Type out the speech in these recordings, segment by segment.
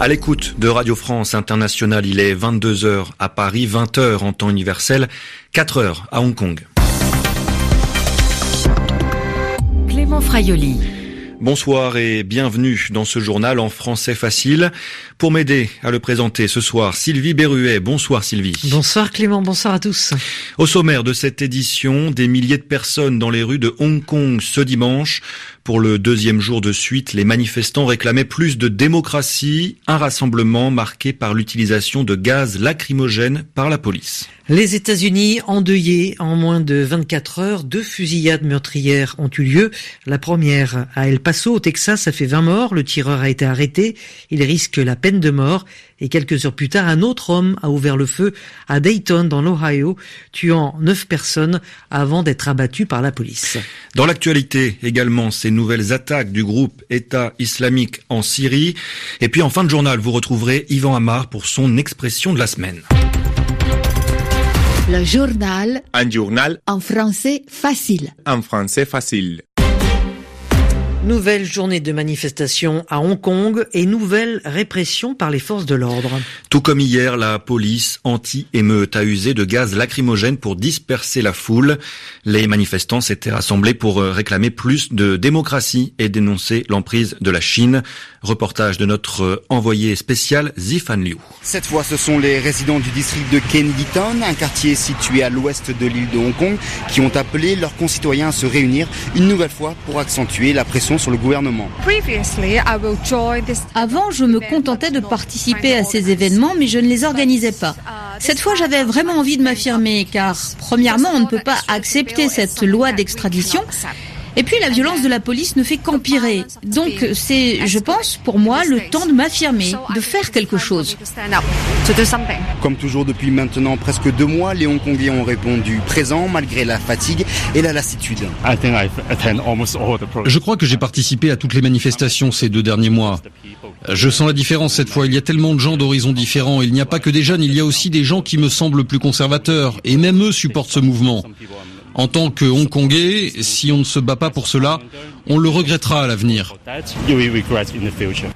À l'écoute de Radio France Internationale, il est 22h à Paris, 20h en temps universel, 4h à Hong Kong. Clément Fraioli. Bonsoir et bienvenue dans ce journal en français facile. Pour m'aider à le présenter ce soir, Sylvie Berruet. Bonsoir Sylvie. Bonsoir Clément, bonsoir à tous. Au sommaire de cette édition, des milliers de personnes dans les rues de Hong Kong ce dimanche. Pour le deuxième jour de suite, les manifestants réclamaient plus de démocratie, un rassemblement marqué par l'utilisation de gaz lacrymogène par la police. Les États-Unis endeuillés en moins de 24 heures, deux fusillades meurtrières ont eu lieu. La première à El Paso, au Texas, a fait 20 morts. Le tireur a été arrêté. Il risque la peine de mort. Et quelques heures plus tard, un autre homme a ouvert le feu à Dayton, dans l'Ohio, tuant neuf personnes avant d'être abattu par la police. Dans l'actualité également, ces nouvelles attaques du groupe État islamique en Syrie. Et puis en fin de journal, vous retrouverez Yvan Amar pour son expression de la semaine. Le journal. Un journal. En français facile. En français facile. Nouvelle journée de manifestation à Hong Kong et nouvelle répression par les forces de l'ordre. Tout comme hier, la police anti-émeute a usé de gaz lacrymogène pour disperser la foule. Les manifestants s'étaient rassemblés pour euh, réclamer plus de démocratie et dénoncer l'emprise de la Chine. Reportage de notre euh, envoyé spécial Zifan Liu. Cette fois, ce sont les résidents du district de Kennedy-Town, un quartier situé à l'ouest de l'île de Hong Kong, qui ont appelé leurs concitoyens à se réunir une nouvelle fois pour accentuer la pression sur le gouvernement. Avant, je me contentais de participer à ces événements, mais je ne les organisais pas. Cette fois, j'avais vraiment envie de m'affirmer, car premièrement, on ne peut pas accepter cette loi d'extradition. Et puis la violence de la police ne fait qu'empirer. Donc c'est, je pense, pour moi, le temps de m'affirmer, de faire quelque chose. Comme toujours depuis maintenant presque deux mois, les Hongkongais ont répondu présent malgré la fatigue et la lassitude. Je crois que j'ai participé à toutes les manifestations ces deux derniers mois. Je sens la différence cette fois. Il y a tellement de gens d'horizons différents. Il n'y a pas que des jeunes, il y a aussi des gens qui me semblent plus conservateurs. Et même eux supportent ce mouvement. En tant que Hongkongais, si on ne se bat pas pour cela, on le regrettera à l'avenir.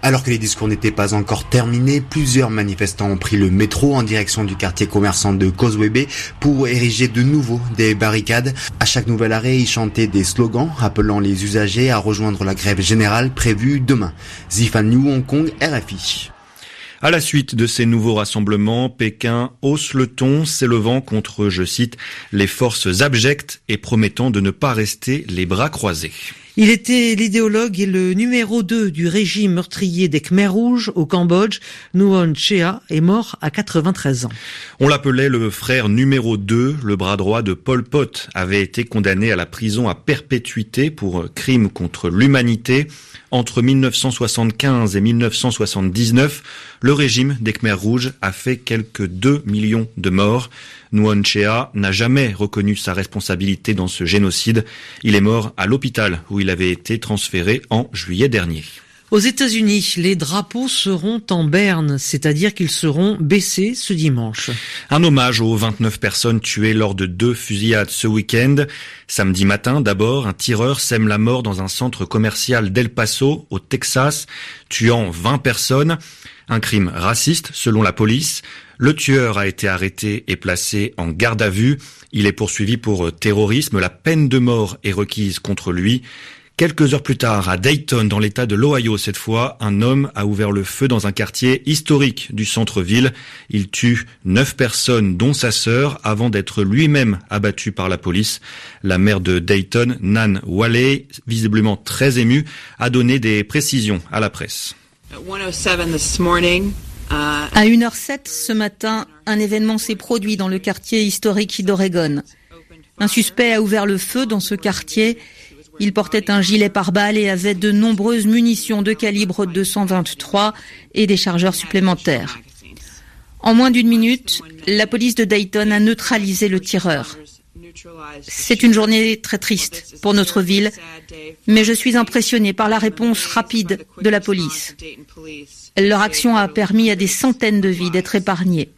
Alors que les discours n'étaient pas encore terminés, plusieurs manifestants ont pris le métro en direction du quartier commerçant de Causeway Bay pour ériger de nouveau des barricades. À chaque nouvel arrêt, ils chantaient des slogans appelant les usagers à rejoindre la grève générale prévue demain. Zifan New Hong Kong, RFI. À la suite de ces nouveaux rassemblements, Pékin hausse le ton, s'élevant contre, je cite, les forces abjectes et promettant de ne pas rester les bras croisés. Il était l'idéologue et le numéro 2 du régime meurtrier des Khmers rouges au Cambodge. Nuon Chea est mort à 93 ans. On l'appelait le frère numéro 2. Le bras droit de Pol Pot avait été condamné à la prison à perpétuité pour crime contre l'humanité. Entre 1975 et 1979, le régime des Khmers rouges a fait quelques 2 millions de morts. Nuon Chea n'a jamais reconnu sa responsabilité dans ce génocide. Il est mort à l'hôpital il avait été transféré en juillet dernier. Aux États-Unis, les drapeaux seront en berne, c'est-à-dire qu'ils seront baissés ce dimanche. Un hommage aux 29 personnes tuées lors de deux fusillades ce week-end. Samedi matin, d'abord, un tireur sème la mort dans un centre commercial d'El Paso, au Texas, tuant 20 personnes. Un crime raciste, selon la police. Le tueur a été arrêté et placé en garde à vue. Il est poursuivi pour terrorisme. La peine de mort est requise contre lui. Quelques heures plus tard, à Dayton, dans l'état de l'Ohio cette fois, un homme a ouvert le feu dans un quartier historique du centre-ville. Il tue neuf personnes, dont sa sœur, avant d'être lui-même abattu par la police. La maire de Dayton, Nan Whaley, visiblement très émue, a donné des précisions à la presse. À 1h07 ce matin, un événement s'est produit dans le quartier historique d'Oregon. Un suspect a ouvert le feu dans ce quartier il portait un gilet pare-balles et avait de nombreuses munitions de calibre 223 et des chargeurs supplémentaires. En moins d'une minute, la police de Dayton a neutralisé le tireur. C'est une journée très triste pour notre ville, mais je suis impressionné par la réponse rapide de la police. Leur action a permis à des centaines de vies d'être épargnées.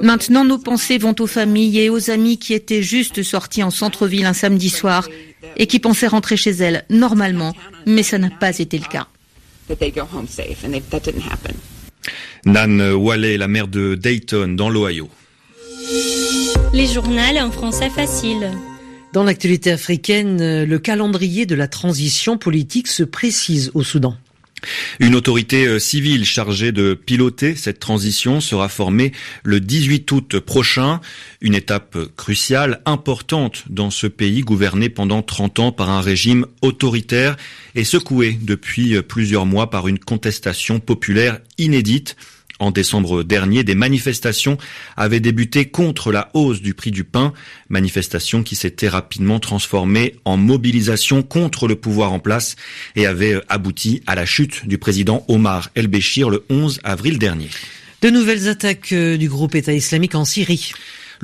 Maintenant, nos pensées vont aux familles et aux amis qui étaient juste sortis en centre-ville un samedi soir et qui pensaient rentrer chez elles normalement, mais ça n'a pas été le cas. Nan Wallet, la mère de Dayton, dans l'Ohio. Les journaux en français facile. Dans l'actualité africaine, le calendrier de la transition politique se précise au Soudan. Une autorité euh, civile chargée de piloter cette transition sera formée le 18 août prochain, une étape cruciale, importante dans ce pays gouverné pendant 30 ans par un régime autoritaire et secoué depuis euh, plusieurs mois par une contestation populaire inédite en décembre dernier, des manifestations avaient débuté contre la hausse du prix du pain, manifestation qui s'était rapidement transformée en mobilisation contre le pouvoir en place et avait abouti à la chute du président Omar El-Béchir le 11 avril dernier. De nouvelles attaques euh, du groupe État islamique en Syrie.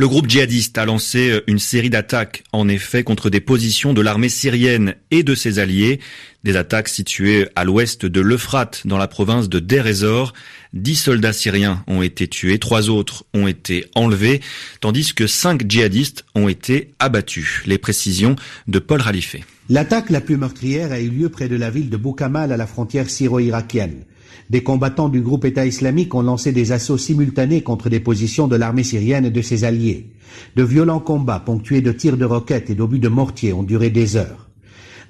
Le groupe djihadiste a lancé euh, une série d'attaques, en effet, contre des positions de l'armée syrienne et de ses alliés. Des attaques situées à l'ouest de l'Euphrate, dans la province de Deir. Dix soldats syriens ont été tués, trois autres ont été enlevés, tandis que cinq djihadistes ont été abattus. Les précisions de Paul Ralifé. L'attaque la plus meurtrière a eu lieu près de la ville de Boukamal à la frontière syro-irakienne. Des combattants du groupe État islamique ont lancé des assauts simultanés contre des positions de l'armée syrienne et de ses alliés. De violents combats ponctués de tirs de roquettes et d'obus de mortier ont duré des heures.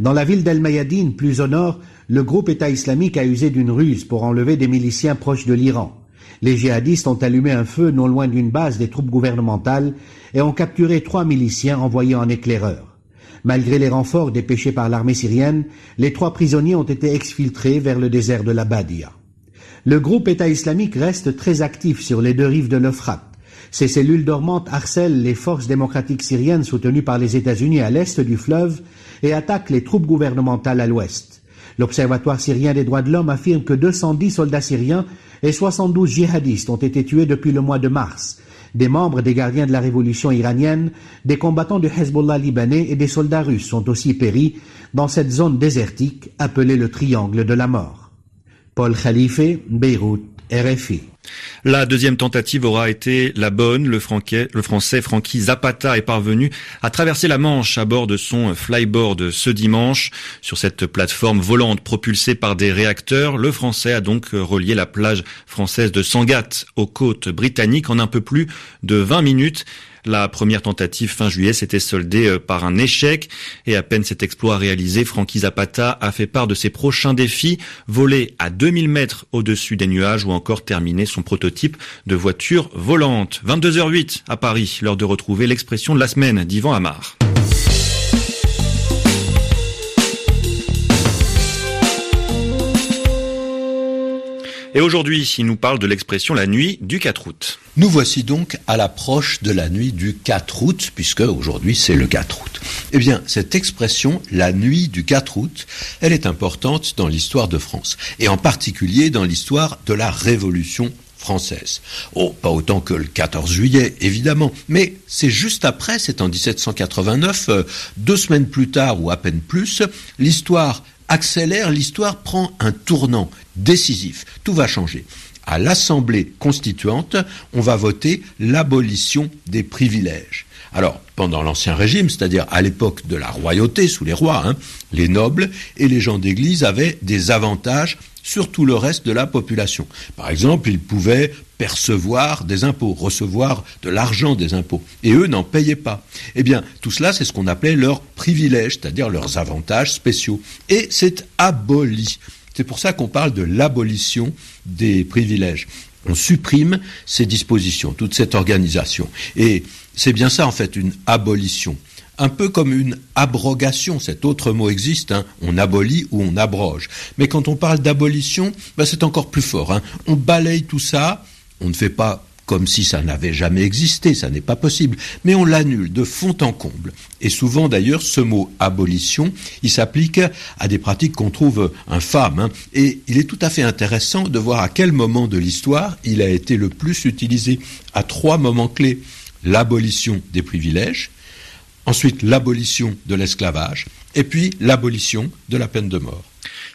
Dans la ville d'El Mayadine, plus au nord, le groupe État islamique a usé d'une ruse pour enlever des miliciens proches de l'Iran. Les djihadistes ont allumé un feu non loin d'une base des troupes gouvernementales et ont capturé trois miliciens envoyés en éclaireur. Malgré les renforts dépêchés par l'armée syrienne, les trois prisonniers ont été exfiltrés vers le désert de la Badia. Le groupe État islamique reste très actif sur les deux rives de l'Euphrate. Ses cellules dormantes harcèlent les forces démocratiques syriennes soutenues par les États-Unis à l'est du fleuve et attaquent les troupes gouvernementales à l'ouest. L'Observatoire syrien des droits de l'homme affirme que 210 soldats syriens et 72 djihadistes ont été tués depuis le mois de mars. Des membres des gardiens de la révolution iranienne, des combattants du Hezbollah libanais et des soldats russes sont aussi péris dans cette zone désertique appelée le triangle de la mort. Paul Khalife, Beyrouth, La deuxième tentative aura été la bonne. Le, le français Francky Zapata est parvenu à traverser la Manche à bord de son flyboard ce dimanche. Sur cette plateforme volante propulsée par des réacteurs, le français a donc relié la plage française de Sangatte aux côtes britanniques en un peu plus de 20 minutes. La première tentative fin juillet s'était soldée euh, par un échec et à peine cet exploit réalisé, Frankie Zapata a fait part de ses prochains défis, voler à 2000 mètres au-dessus des nuages ou encore terminer son prototype de voiture volante. 22h08 à Paris, l'heure de retrouver l'expression de la semaine d'Ivan Amar. Et aujourd'hui, il nous parle de l'expression la nuit du 4 août. Nous voici donc à l'approche de la nuit du 4 août, puisque aujourd'hui c'est le 4 août. Eh bien, cette expression, la nuit du 4 août, elle est importante dans l'histoire de France, et en particulier dans l'histoire de la Révolution française. Oh, pas autant que le 14 juillet, évidemment, mais c'est juste après, c'est en 1789, euh, deux semaines plus tard ou à peine plus, l'histoire accélère, l'histoire prend un tournant décisif. Tout va changer. À l'Assemblée constituante, on va voter l'abolition des privilèges. Alors, pendant l'Ancien Régime, c'est-à-dire à, l'époque de la royauté sous les rois, hein, les nobles et les gens d'Église avaient des avantages sur tout le reste de la population. Par exemple, ils pouvaient percevoir des impôts, recevoir de l'argent des impôts, et eux n'en payaient pas. Eh bien, tout cela, c'est ce qu'on appelait leurs privilèges, c'est-à-dire leurs avantages spéciaux. Et c'est aboli. C'est pour ça qu'on parle de l'abolition des privilèges. On supprime ces dispositions, toute cette organisation. Et c'est bien ça, en fait, une abolition un peu comme une abrogation. Cet autre mot existe, hein. on abolit ou on abroge. Mais quand on parle d'abolition, ben, c'est encore plus fort. Hein. On balaye tout ça, on ne fait pas comme si ça n'avait jamais existé, ça n'est pas possible, mais on l'annule de fond en comble. Et souvent d'ailleurs, ce mot abolition, il s'applique à des pratiques qu'on trouve infâmes, hein. et il est tout à fait intéressant de voir à quel moment de l'histoire il a été le plus utilisé, à trois moments clés. L'abolition des privilèges, ensuite l'abolition de l'esclavage, et puis l'abolition de la peine de mort.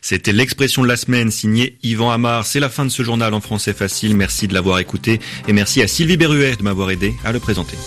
C'était l'expression de la semaine signée Yvan Amar. C'est la fin de ce journal en français facile. Merci de l'avoir écouté et merci à Sylvie Berruet de m'avoir aidé à le présenter.